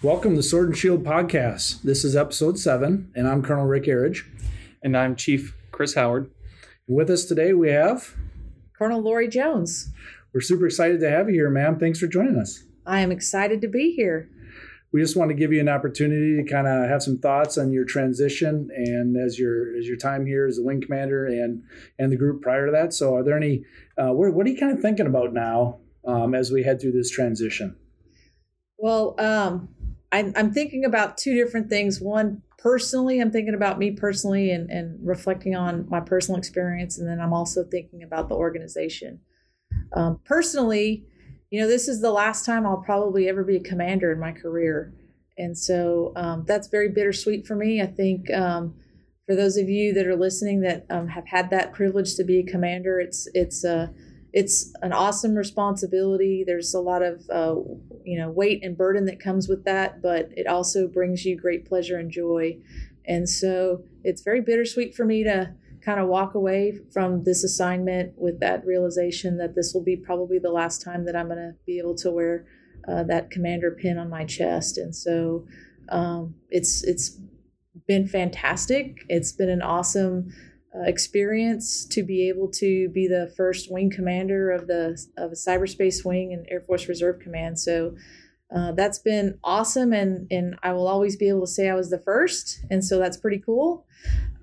Welcome to Sword and Shield Podcast. This is episode seven, and I'm Colonel Rick Arridge. And I'm Chief Chris Howard. With us today, we have Colonel Lori Jones. We're super excited to have you here, ma'am. Thanks for joining us. I am excited to be here. We just want to give you an opportunity to kind of have some thoughts on your transition and as your as your time here as the wing commander and and the group prior to that. So, are there any? Uh, what, what are you kind of thinking about now um, as we head through this transition? Well, um, I'm, I'm thinking about two different things. One, personally, I'm thinking about me personally and, and reflecting on my personal experience. And then I'm also thinking about the organization. Um, personally, you know, this is the last time I'll probably ever be a commander in my career. And so um, that's very bittersweet for me. I think um, for those of you that are listening that um, have had that privilege to be a commander, it's, it's, uh, it's an awesome responsibility. There's a lot of uh, you know weight and burden that comes with that, but it also brings you great pleasure and joy. And so it's very bittersweet for me to kind of walk away from this assignment with that realization that this will be probably the last time that I'm going to be able to wear uh, that commander pin on my chest. And so um, it's it's been fantastic. It's been an awesome experience to be able to be the first wing commander of the of a cyberspace wing and Air Force Reserve Command. So uh, that's been awesome, and and I will always be able to say I was the first, and so that's pretty cool.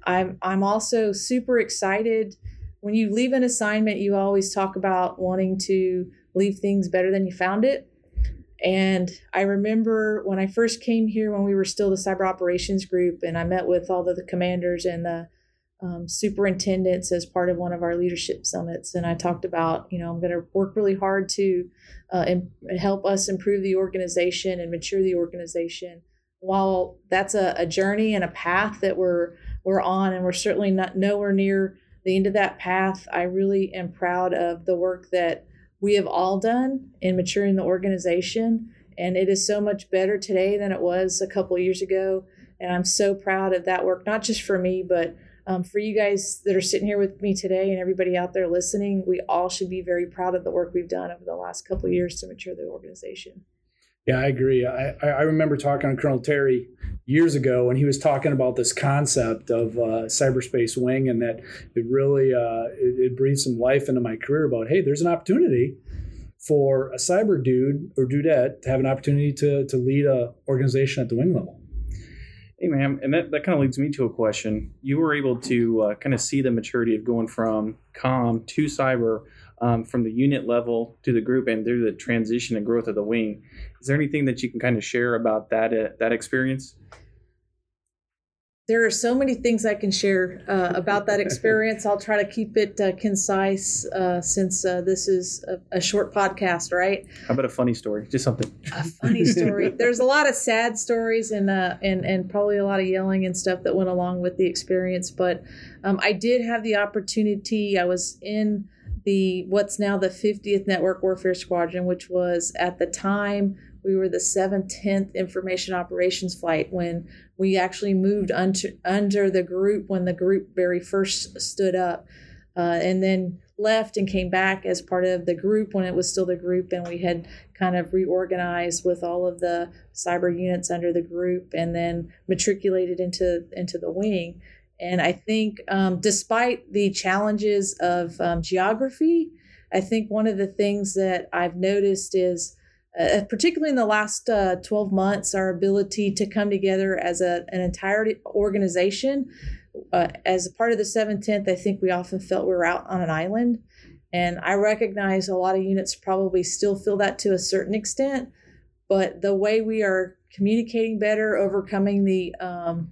I'm I'm also super excited. When you leave an assignment, you always talk about wanting to leave things better than you found it. And I remember when I first came here, when we were still the cyber operations group, and I met with all the commanders and the um, superintendents as part of one of our leadership summits. And I talked about, you know, I'm going to work really hard to uh, Im- help us improve the organization and mature the organization. While that's a, a journey and a path that we're we're on, and we're certainly not nowhere near the end of that path, I really am proud of the work that we have all done in maturing the organization. And it is so much better today than it was a couple years ago. And I'm so proud of that work, not just for me, but um, for you guys that are sitting here with me today and everybody out there listening, we all should be very proud of the work we've done over the last couple of years to mature the organization. Yeah, I agree. I, I remember talking to Colonel Terry years ago when he was talking about this concept of uh, cyberspace wing and that it really uh, it, it breathed some life into my career about hey, there's an opportunity for a cyber dude or dudette to have an opportunity to to lead a organization at the wing level. Hey, ma'am, and that, that kind of leads me to a question. You were able to uh, kind of see the maturity of going from com to cyber, um, from the unit level to the group, and through the transition and growth of the wing. Is there anything that you can kind of share about that uh, that experience? There are so many things I can share uh, about that experience. I'll try to keep it uh, concise uh, since uh, this is a, a, short podcast, right? How about a funny story? Just something. A funny story. There's a lot of sad stories and uh, and and probably a lot of yelling and stuff that went along with the experience. But um, I did have the opportunity. I was in the what's now the 50th Network Warfare Squadron, which was at the time we were the 710th Information Operations Flight when we actually moved under, under the group when the group very first stood up, uh, and then left and came back as part of the group when it was still the group, and we had kind of reorganized with all of the cyber units under the group, and then matriculated into into the wing. And I think, um, despite the challenges of um, geography, I think one of the things that I've noticed is uh, particularly in the last uh, 12 months, our ability to come together as a, an entire organization. Uh, as a part of the 710th, I think we often felt we were out on an island. And I recognize a lot of units probably still feel that to a certain extent. But the way we are communicating better, overcoming the, um,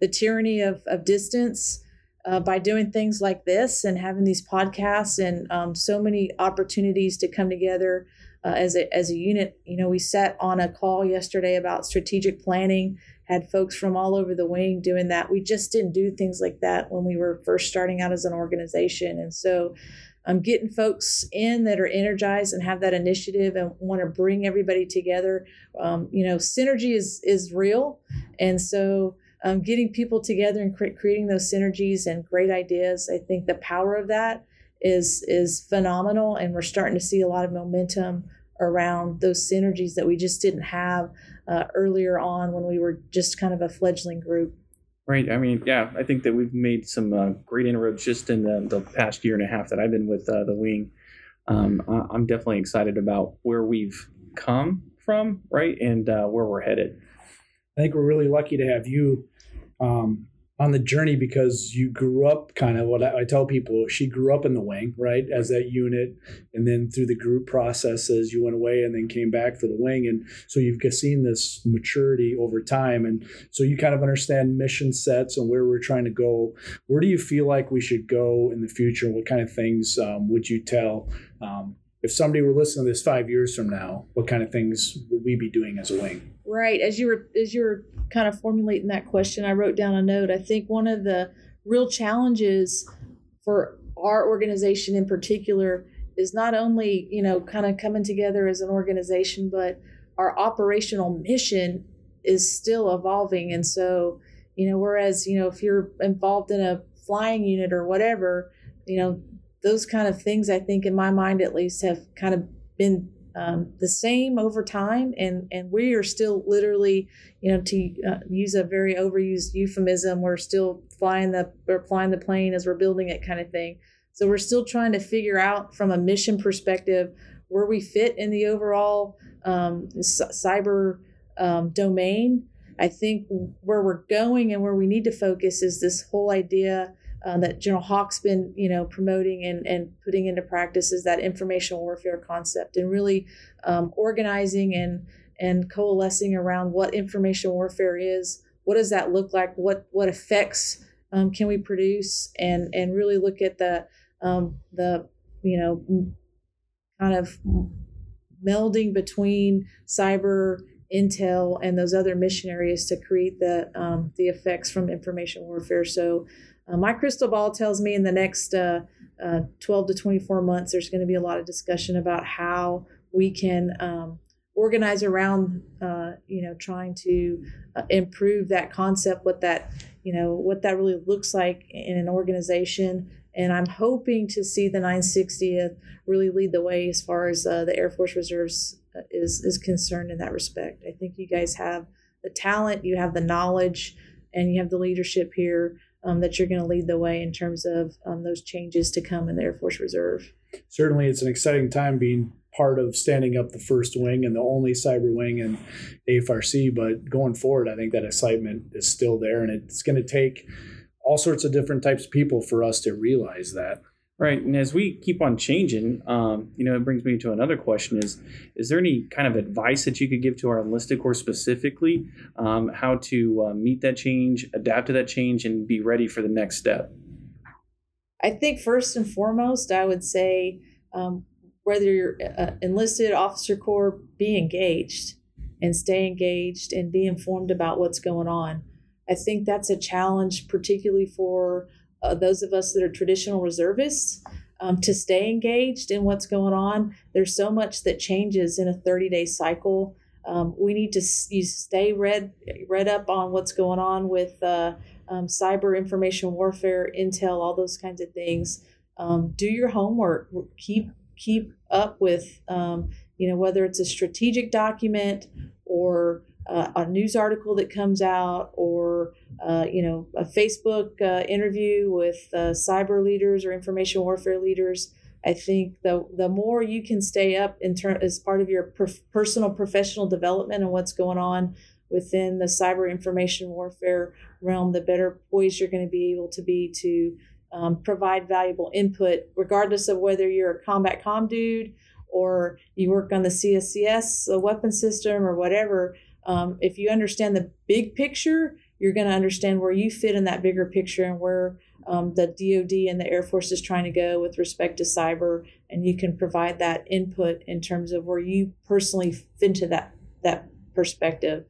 the tyranny of, of distance, uh, by doing things like this and having these podcasts and um, so many opportunities to come together uh, as a as a unit. You know, we sat on a call yesterday about strategic planning, had folks from all over the wing doing that. We just didn't do things like that when we were first starting out as an organization. And so I'm um, getting folks in that are energized and have that initiative and want to bring everybody together. Um, you know, synergy is is real, and so um, getting people together and cre- creating those synergies and great ideas. I think the power of that is is phenomenal, and we're starting to see a lot of momentum around those synergies that we just didn't have uh, earlier on when we were just kind of a fledgling group. Right. I mean, yeah, I think that we've made some uh, great inroads just in the, the past year and a half that I've been with uh, the wing. Um, I'm definitely excited about where we've come from, right, and uh, where we're headed. I think we're really lucky to have you um, on the journey because you grew up kind of what I, I, tell people she grew up in the wing right as that unit. And then through the group processes you went away and then came back for the wing. And so you've seen this maturity over time. And so you kind of understand mission sets and where we're trying to go. Where do you feel like we should go in the future? What kind of things um, would you tell um, if somebody were listening to this five years from now what kind of things would we be doing as a wing right as you were as you were kind of formulating that question, I wrote down a note. I think one of the real challenges for our organization in particular is not only, you know, kind of coming together as an organization, but our operational mission is still evolving. And so, you know, whereas, you know, if you're involved in a flying unit or whatever, you know, those kind of things, I think, in my mind at least, have kind of been um, the same over time, and and we are still literally, you know, to uh, use a very overused euphemism, we're still flying the we're flying the plane as we're building it, kind of thing. So we're still trying to figure out from a mission perspective where we fit in the overall um, cyber um, domain. I think where we're going and where we need to focus is this whole idea uh, that General Haugh's been, you know, promoting and, and putting into practice is that information warfare concept and really um, organizing and and coalescing around what information warfare is. What does that look like? What what effects um, can we produce? And and really look at the um, the you know kind of melding between cyber intel and those other mission areas to create the um, the effects from information warfare. So uh, my crystal ball tells me in the next uh, uh, 12 to 24 months, there's going to be a lot of discussion about how we can um, organize around, uh, you know, trying to uh, improve that concept, what that, you know, what that really looks like in an organization. And I'm hoping to see the 960th really lead the way as far as uh, the Air Force Reserves is is concerned in that respect. I think you guys have the talent, you have the knowledge, and you have the leadership here um, that you're going to lead the way in terms of um, those changes to come in the Air Force Reserve. Certainly, it's an exciting time being part of standing up the first wing and the only cyber wing in AFRC. But going forward, I think that excitement is still there, and it's going to take all sorts of different types of people for us to realize that. Right, and as we keep on changing, um, you know, it brings me to another question: is is there any kind of advice that you could give to our enlisted corps specifically, um, how to uh, meet that change, adapt to that change, and be ready for the next step? I think first and foremost, I would say um, whether you're uh, enlisted, officer corps, be engaged and stay engaged and be informed about what's going on. I think that's a challenge, particularly for uh, those of us that are traditional reservists um, to stay engaged in what's going on. There's so much that changes in a 30 day cycle. Um, we need to you stay read read up on what's going on with uh, um, cyber information warfare, intel, all those kinds of things. Um, do your homework. Keep keep up with um, you know whether it's a strategic document or uh, a news article that comes out or uh, you know a facebook uh, interview with uh, cyber leaders or information warfare leaders. I think the the more you can stay up in turn as part of your per- personal professional development and what's going on within the cyber information warfare realm the better poised you're going to be able to be to um, provide valuable input regardless of whether you're a combat com dude or you work on the cscs a weapon system or whatever um, if you understand the big picture, you're going to understand where you fit in that bigger picture and where um, the DoD and the Air Force is trying to go with respect to cyber, and you can provide that input in terms of where you personally fit into that that perspective.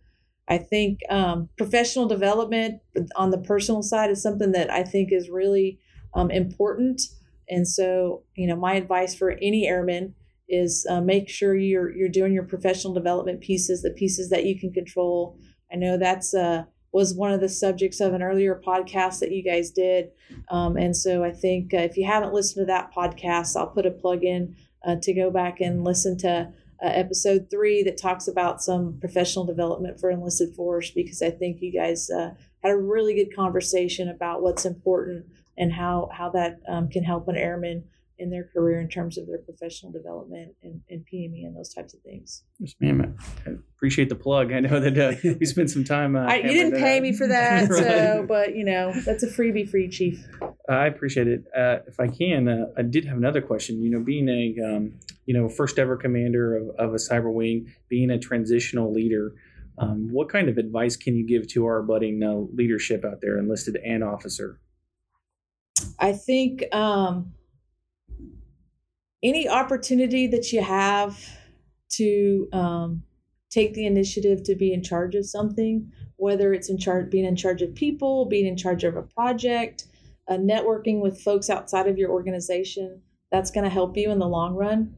I think um, professional development on the personal side is something that I think is really um, important. And so, you know, my advice for any airman is uh, make sure you're you're doing your professional development pieces, the pieces that you can control. I know that's uh, was one of the subjects of an earlier podcast that you guys did, um, and so I think uh, if you haven't listened to that podcast, I'll put a plug in uh, to go back and listen to. Uh, episode three that talks about some professional development for enlisted force because I think you guys uh, had a really good conversation about what's important and how how that um, can help an airman in their career in terms of their professional development and, and PME and those types of things. Yes, ma'am. I appreciate the plug. I know that uh, we spent some time. Uh, I, you didn't pay me for that, right. so but you know that's a freebie for you, Chief. I appreciate it. Uh, if I can, uh, I did have another question. You know, being a um, you know first ever commander of, of a cyber wing, being a transitional leader. Um, what kind of advice can you give to our budding uh, leadership out there, enlisted and officer? I think um, any opportunity that you have to um, take the initiative to be in charge of something, whether it's in charge being in charge of people, being in charge of a project, uh, networking with folks outside of your organization, that's going to help you in the long run.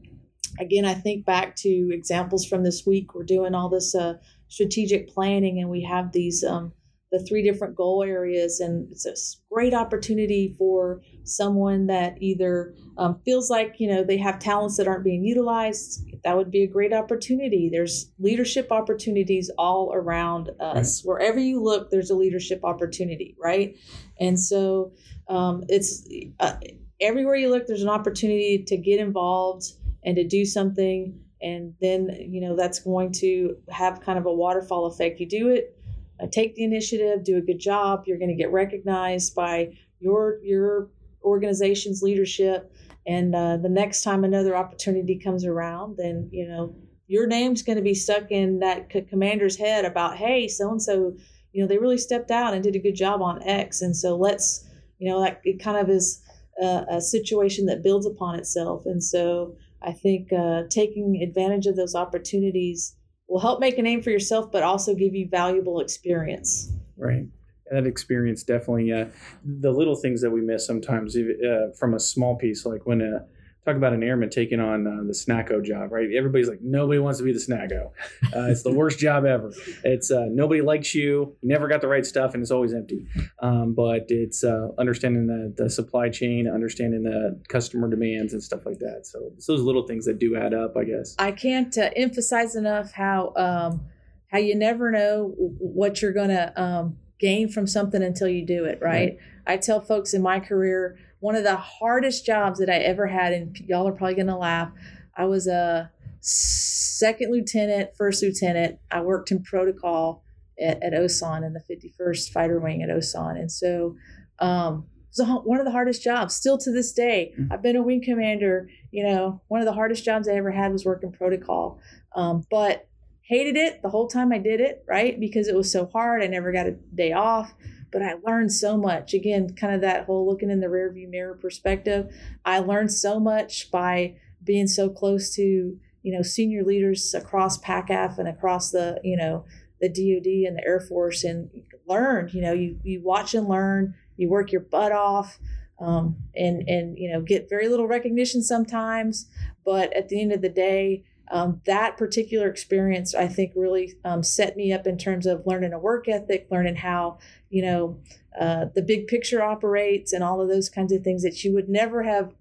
Again, I think back to examples from this week. We're doing all this uh, strategic planning, and we have these um, the three different goal areas and it's a great opportunity for someone that either um, feels like you know they have talents that aren't being utilized that would be a great opportunity. There's leadership opportunities all around us. Right. wherever you look there's a leadership opportunity right? And so um, it's uh, everywhere you look there's an opportunity to get involved and to do something and then you know that's going to have kind of a waterfall effect. You do it take the initiative, do a good job. You're going to get recognized by your your organization's leadership, and uh, the next time another opportunity comes around, then you know your name's going to be stuck in that c- commander's head about, hey, so and so, you know, they really stepped out and did a good job on X, and so let's, you know, that it kind of is a, a situation that builds upon itself, and so I think uh, taking advantage of those opportunities will help make a name for yourself, but also give you valuable experience. Right. That experience definitely, uh, the little things that we miss sometimes uh, from a small piece, like when a talk about an airman taking on uh, the snacko job, right? Everybody's like, nobody wants to be the snacko. Uh, it's the worst job ever. It's uh, nobody likes you. You never got the right stuff, and it's always empty. Um, but it's uh, understanding the, the supply chain, understanding the customer demands, and stuff like that. So it's those little things that do add up, I guess. I can't uh, emphasize enough how um, how you never know what you're going to um, gain from something until you do it. Right? right. I tell folks in my career one of the hardest jobs that I ever had, and y'all are probably gonna laugh. I was a second lieutenant, first lieutenant. I worked in protocol at, at OSAN in the 51st Fighter Wing at OSAN, and so um, it was one of the hardest jobs. Still to this day, mm-hmm. I've been a wing commander. You know, one of the hardest jobs I ever had was working protocol, um, but hated it the whole time I did it. Right because it was so hard. I never got a day off but I learned so much. Again, kind of that whole looking in the rearview mirror perspective. I learned so much by being so close to, you know, senior leaders across PACAF and across the, you know, the DoD and the Air Force and learned, you know, you, you watch and learn, you work your butt off. Um, and and you know get very little recognition sometimes, but at the end of the day, um, that particular experience I think really um, set me up in terms of learning a work ethic, learning how you know, uh, the big picture operates and all of those kinds of things that you would never have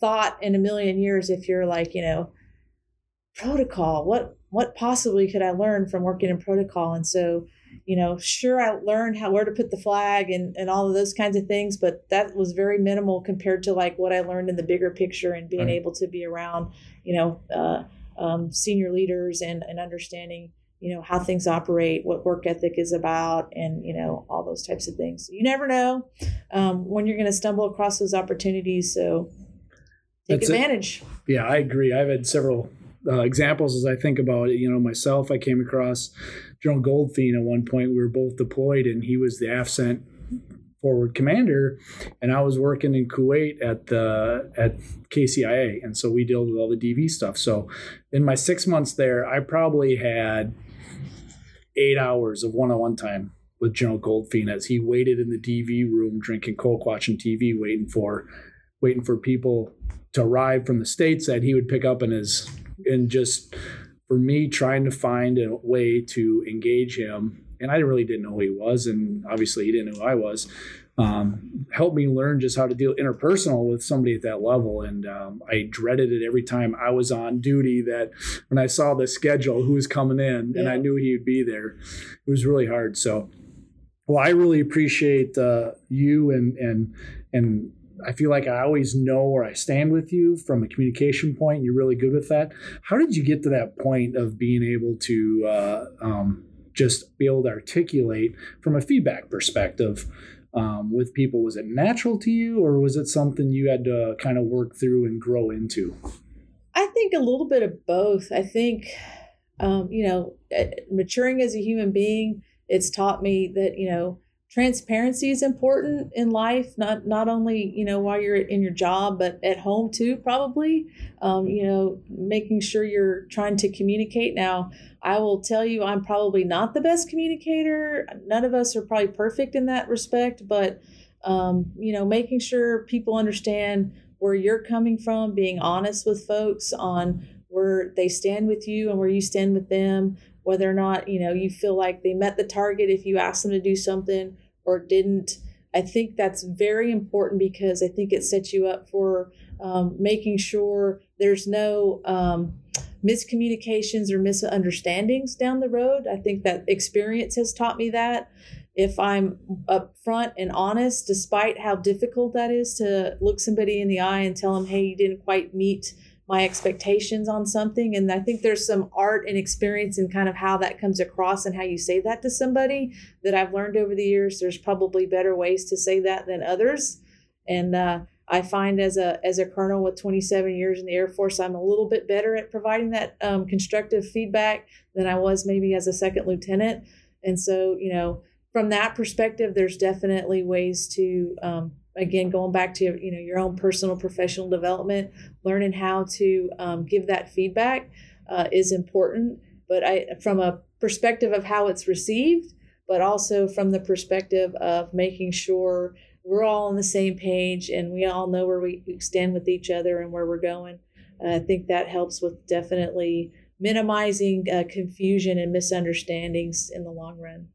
thought in a million years if you're like, you know, protocol. What what possibly could I learn from working in protocol? And so, you know, sure I learned how where to put the flag and, and all of those kinds of things, but that was very minimal compared to like what I learned in the bigger picture and being right. able to be around, you know, uh, um, senior leaders and, and understanding you know how things operate what work ethic is about and you know all those types of things. You never know um, when you're going to stumble across those opportunities so take That's advantage. It. yeah i agree. I've had several uh, examples as i think about it. You know myself i came across general goldfein at one point. We were both deployed and he was the AFCENT forward commander and i was working in kuwait at the at kcia and so we dealt with all the dv stuff. So in my six months there i probably had eight hours of one-on-one time with General Goldfein as he waited in the DV room drinking Coke, watching TV, waiting for waiting for people to arrive from the states that he would pick up in his and just for me trying to find a way to engage him and i really didn't know who he was and obviously he didn't know who i was um, helped me learn just how to deal interpersonal with somebody at that level and um, i dreaded it every time i was on duty that when i saw the schedule who was coming in yeah. and i knew he would be there it was really hard so well i really appreciate uh, you and and and I feel like I always know where I stand with you from a communication point. You're really good with that. How did you get to that point of being able to uh, um, just be able to articulate from a feedback perspective um, with people? Was it natural to you, or was it something you had to kind of work through and grow into? I think a little bit of both. I think, um, you know, maturing as a human being, it's taught me that, you know, transparency is important in life not not only you know while you're in your job but at home too probably. Um, you know making sure you're trying to communicate. Now i will tell you i'm probably not the best communicator. None of us are probably perfect in that respect but um, you know making sure people understand where you're coming from being honest with folks on where they stand with you and where you stand with them whether or not you know you feel like they met the target if you ask them to do something or didn't. I think that's very important because i think it sets you up for um, making sure there's no um, miscommunications or misunderstandings down the road. I think that experience has taught me that. If i'm upfront and honest despite how difficult that is to look somebody in the eye and tell them hey you didn't quite meet my expectations on something. And I think there's some art and experience in kind of how that comes across and how you say that to somebody that I've learned over the years. There's probably better ways to say that than others. And uh, I find as a as a colonel with 27 years in the Air Force, I'm a little bit better at providing that um, constructive feedback than I was maybe as a second lieutenant. And so, you know, from that perspective, there's definitely ways to um, again going back to you know your own personal professional development learning how to um, give that feedback uh, is important. But i from a perspective of how it's received but also from the perspective of making sure we're all on the same page and we all know where we stand with each other and where we're going. Uh, i think that helps with definitely minimizing uh, confusion and misunderstandings in the long run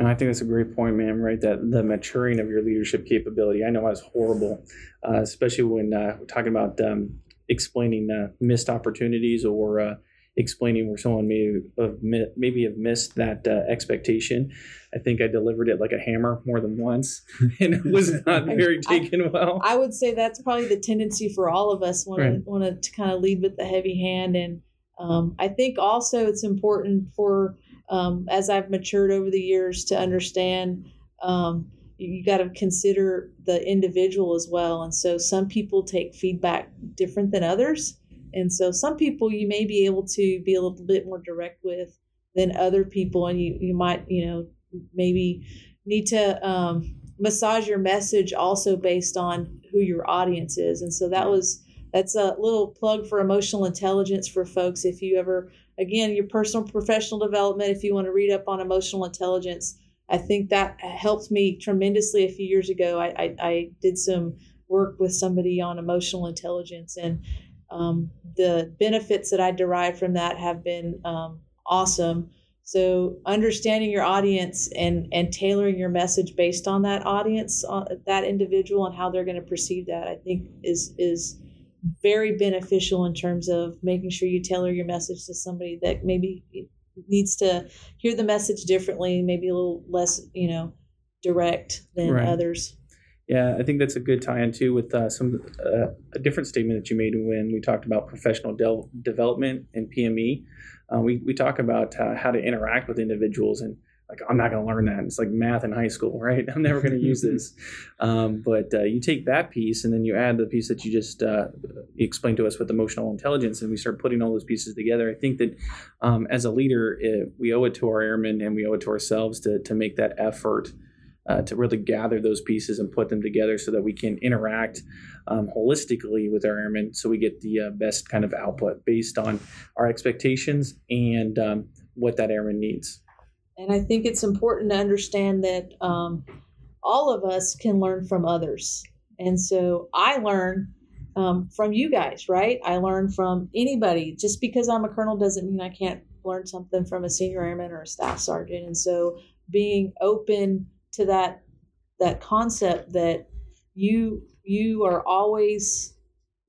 and I think that's a great point, ma'am, Right, that the maturing of your leadership capability. I know I was horrible, uh, especially when uh, we're talking about um, explaining uh, missed opportunities or uh, explaining where someone may have maybe have missed that uh, expectation. I think I delivered it like a hammer more than once, and it was not very taken I, well. I would say that's probably the tendency for all of us want right. to want to kind of lead with the heavy hand, and um, I think also it's important for um, as I've matured over the years to understand um, you got to consider the individual as well. And so some people take feedback different than others. And so some people you may be able to be a little bit more direct with than other people. And you, you might, you know, maybe need to um, massage your message also based on who your audience is. And so that was, that's a little plug for emotional intelligence for folks. If you ever again, your personal professional development, if you want to read up on emotional intelligence, I think that helped me tremendously a few years ago. I, I, I did some work with somebody on emotional intelligence, and um, the benefits that I derived from that have been um, awesome. So understanding your audience and and tailoring your message based on that audience, uh, that individual, and how they're going to perceive that, I think is is very beneficial in terms of making sure you tailor your message to somebody that maybe needs to hear the message differently, maybe a little less, you know, direct than right. others. Yeah, I think that's a good tie-in too with uh, some uh, a different statement that you made when we talked about professional de- development and PME. Uh, we we talk about uh, how to interact with individuals and like I'm not going to learn that. It's like math in high school, right? I'm never going to use this. Um, but uh, you take that piece and then you add the piece that you just uh, explained to us with emotional intelligence, and we start putting all those pieces together. I think that um, as a leader, it, we owe it to our airmen and we owe it to ourselves to to make that effort. Uh, to really gather those pieces and put them together so that we can interact um, holistically with our airmen so we get the uh, best kind of output based on our expectations and um, what that airman needs. And I think it's important to understand that um, all of us can learn from others. And so I learn um, from you guys, right? I learn from anybody. Just because I'm a colonel doesn't mean I can't learn something from a senior airman or a staff sergeant. And so being open to that that concept that you you are always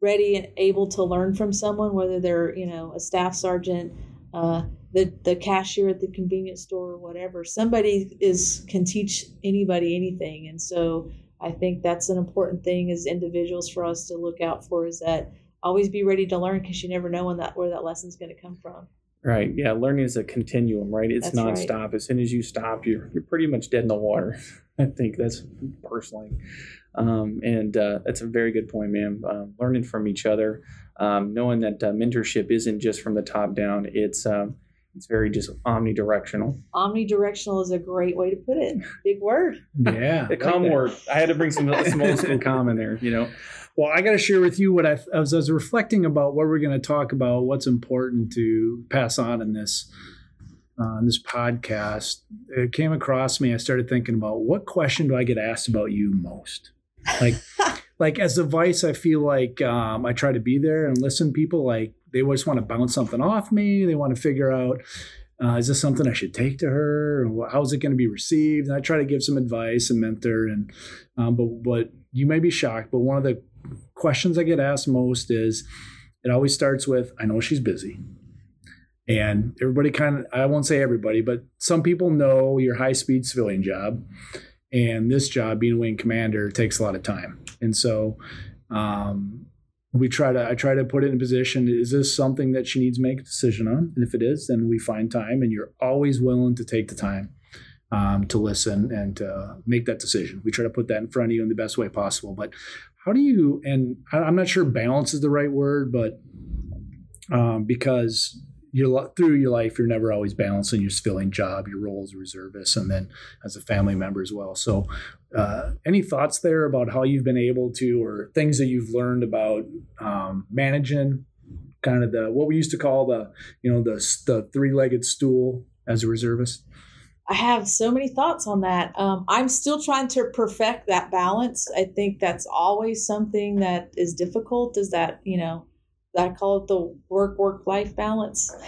ready and able to learn from someone, whether they're you know a staff sergeant, uh, the the cashier at the convenience store, or whatever. Somebody is can teach anybody anything, and so I think that's an important thing as individuals for us to look out for is that always be ready to learn because you never know when that where that lesson's going to come from. Right. Yeah. Learning is a continuum, right? It's That's nonstop. right. As soon as you stop, you're you're pretty much dead in the water. I think that's personally, um, and uh, that's a very good point, ma'am. Um, learning from each other, um, knowing that uh, mentorship isn't just from the top down. It's um, it's very just omnidirectional. Omnidirectional is a great way to put it. Big word. Yeah. The com like that. word. I had to bring some some old school com in there. You know. Well, I got to share with you what I, as I was reflecting about what we're going to talk about, what's important to pass on in this uh, in this podcast. It came across me. I started thinking about what question do I get asked about you most? Like, like as a vice, I feel like um, I try to be there and listen. People like they just want to bounce something off me. They want to figure out. Uh, is this something I should take to her? How is it going to be received? And I try to give some advice and mentor. And um, but but you may be shocked, but one of the questions I get asked most is it always starts with, I know she's busy. And everybody kind of, I won't say everybody, but some people know your high speed civilian job. And this job, being a wing commander, takes a lot of time. And so um, we try to, I try to put it in position is this something that she needs to make a decision on? And if it is, then we find time. And you're always willing to take the time um, to listen and to make that decision. We try to put that in front of you in the best way possible. But how do you and i'm not sure balance is the right word but um, because you through your life you're never always balancing your civilian job your role as a reservist and then as a family member as well so uh, any thoughts there about how you've been able to or things that you've learned about um, managing kind of the what we used to call the you know the, the three-legged stool as a reservist I have so many thoughts on that. Um, I'm still trying to perfect that balance. I think that's always something that is difficult. Is that you know, I call it the work work life balance.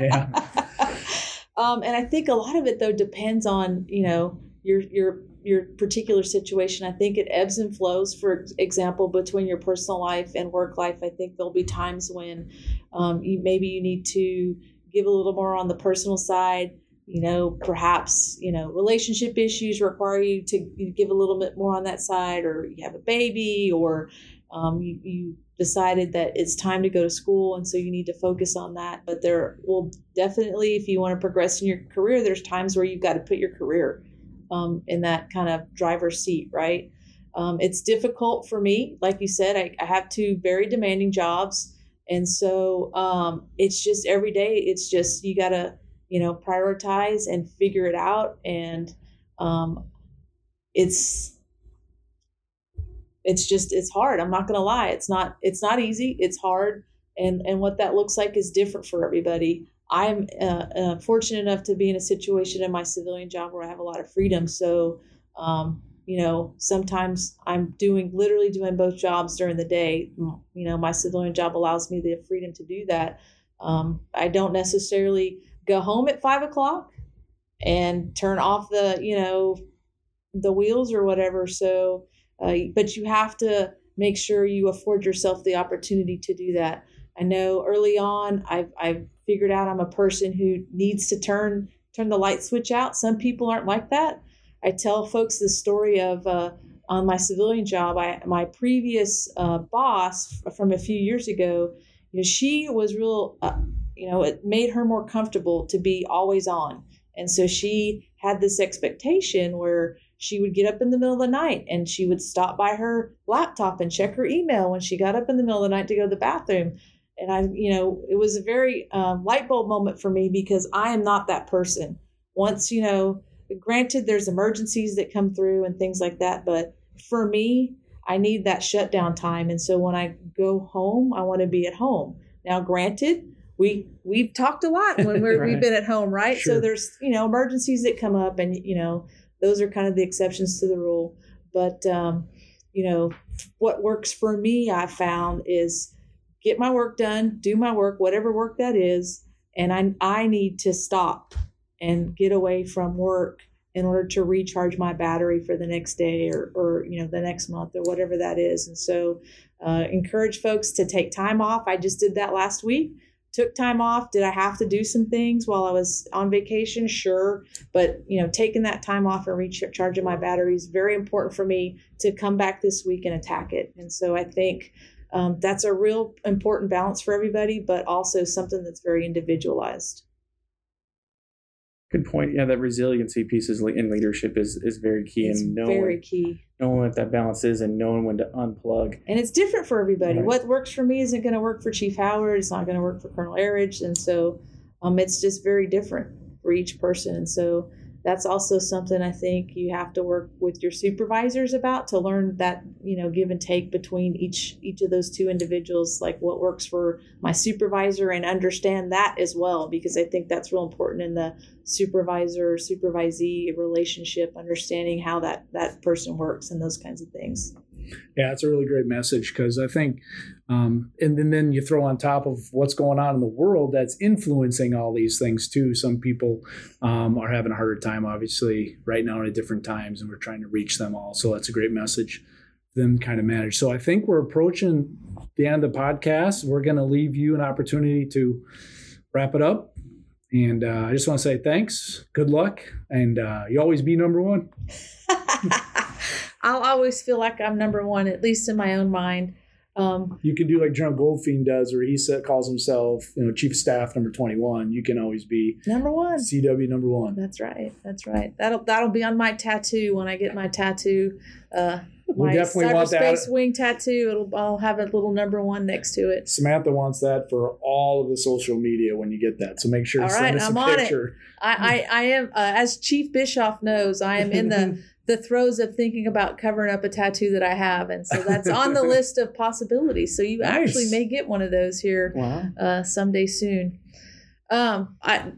Yeah. um, and I think a lot of it though depends on you know your your your particular situation. I think it ebbs and flows. For example, between your personal life and work life, I think there'll be times when um, you maybe you need to give a little more on the personal side you know perhaps you know relationship issues require you to give a little bit more on that side or you have a baby or um, you, you decided that it's time to go to school and so you need to focus on that. But there will definitely if you want to progress in your career there's times where you've got to put your career um, in that kind of driver's seat right? Um, it's difficult for me like you said I, I have two very demanding jobs and so um, it's just every day it's just you got to you know prioritize and figure it out and um, it's it's just it's hard i'm not going to lie it's not it's not easy it's hard and and what that looks like is different for everybody. I'm uh, uh, fortunate enough to be in a situation in my civilian job where i have a lot of freedom so um, you know sometimes i'm doing literally doing both jobs during the day. You know my civilian job allows me the freedom to do that. Um, i don't necessarily go home at five o'clock and turn off the you know the wheels or whatever so uh, but you have to make sure you afford yourself the opportunity to do that. I know early on i've, I've figured out i'm a person who needs to turn turn the light switch out. Some people aren't like that. I tell folks the story of uh, on my civilian job I, my previous uh, boss from a few years ago you know she was real uh, you know it made her more comfortable to be always on. And so she had this expectation where she would get up in the middle of the night and she would stop by her laptop and check her email when she got up in the middle of the night to go to the bathroom and i you know it was a very um, light bulb moment for me because i am not that person once you know granted there's emergencies that come through and things like that but for me i need that shutdown time and so when i go home i want to be at home now granted we we've talked a lot when we're, Right. we've been at home, right? Sure. So there's you know emergencies that come up, and you know those are kind of the exceptions to the rule. But um, you know what works for me, I found is get my work done, do my work, whatever work that is, and I I need to stop and get away from work in order to recharge my battery for the next day or, or you know the next month or whatever that is. And so uh, encourage folks to take time off. I just did that last week took time off did i have to do some things while i was on vacation? Sure but you know taking that time off and recharging my battery is very important for me to come back this week and attack it. And so i think um, that's a real important balance for everybody but also something that's very individualized. Good point. Yeah, that resiliency piece is in leadership is is very key, it's and knowing very key knowing what that balance is, and knowing when to unplug. and it's different for everybody. Right. What works for me isn't going to work for Chief Howard. It's not going to work for Colonel Erridge, and so um, it's just very different for each person. And so that's also something I think you have to work with your supervisors about to learn that you know give and take between each each of those two individuals, like what works for my supervisor, and understand that as well because I think that's real important in the supervisor supervisee relationship, understanding how that that person works and those kinds of things. Yeah, it's a really great message because I think, um, and, then then you throw on top of what's going on in the world that's influencing all these things too. Some people um, are having a harder time, obviously, right now at different times, and we're trying to reach them all. So that's a great message them kind of manage. So I think we're approaching the end of the podcast. We're going to leave you an opportunity to wrap it up. And uh, I just want to say thanks, good luck, and uh, you always be number one. I'll always feel like I'm number one, at least in my own mind. Um, you can do like General Goldfein does, where he calls himself, you know, Chief of Staff number twenty one. You can always be number one. CW number one. That's right. That's right. That'll that'll be on my tattoo when I get my tattoo. Uh, We my definitely want that. wing tattoo. It'll I'll have a little number one next to it. Samantha wants that for all of the social media when you get that. So make sure to All send right, us I'm a on it. I I, I am uh, as Chief Bischoff knows. I am in the the throes of thinking about covering up a tattoo that I have, and so that's on the list of possibilities. So you Nice. actually may get one of those here Wow. uh, someday soon. Um, I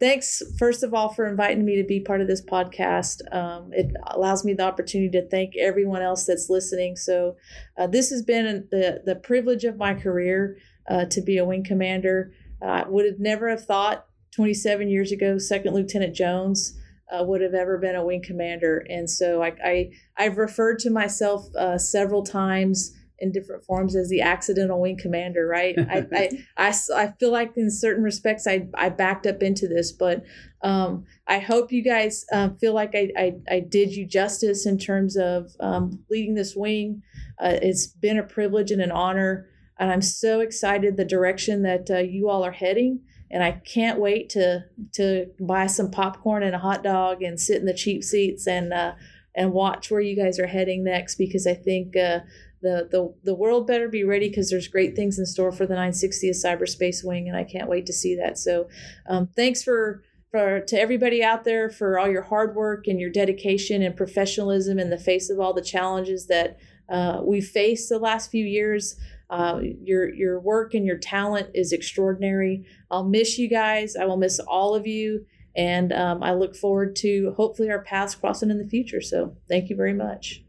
thanks first of all for inviting me to be part of this podcast. Um, it allows me the opportunity to thank everyone else that's listening. So uh, this has been the the privilege of my career uh, to be a wing commander. I would have never have thought 27 years ago, Second Lieutenant Jones. Uh, would have ever been a wing commander, and so I, I I've referred to myself uh, several times in different forms as the accidental wing commander. Right? I I feel like in certain respects I, I backed up into this, but um, I hope you guys uh, feel like I, I, I did you justice in terms of um, leading this wing. Uh, it's been a privilege and an honor, and I'm so excited the direction that uh, you all are heading. And I can't wait to to buy some popcorn and a hot dog and sit in the cheap seats and uh, and watch where you guys are heading next because I think uh, the the the world better be ready because there's great things in store for the 960th Cyberspace Wing, and I can't wait to see that. So, um, thanks for for to everybody out there for all your hard work and your dedication and professionalism in the face of all the challenges that uh, we faced the last few years. Uh, your your work and your talent is extraordinary. I'll miss you guys. I will miss all of you, and um, I look forward to hopefully our paths crossing in the future. So, thank you very much.